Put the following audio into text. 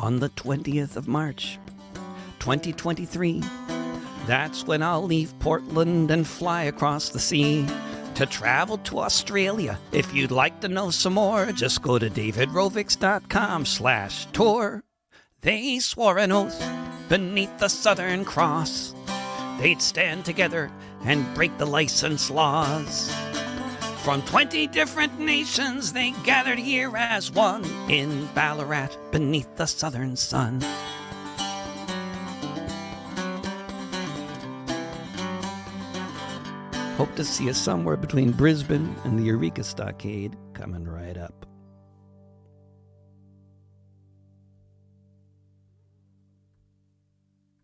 on the 20th of March, 2023. That's when I'll leave Portland and fly across the sea to travel to Australia. If you'd like to know some more, just go to davidrovics.com slash tour. They swore an oath beneath the Southern Cross. They'd stand together and break the license laws. From 20 different nations, they gathered here as one in Ballarat beneath the southern sun. Hope to see you somewhere between Brisbane and the Eureka Stockade coming right up.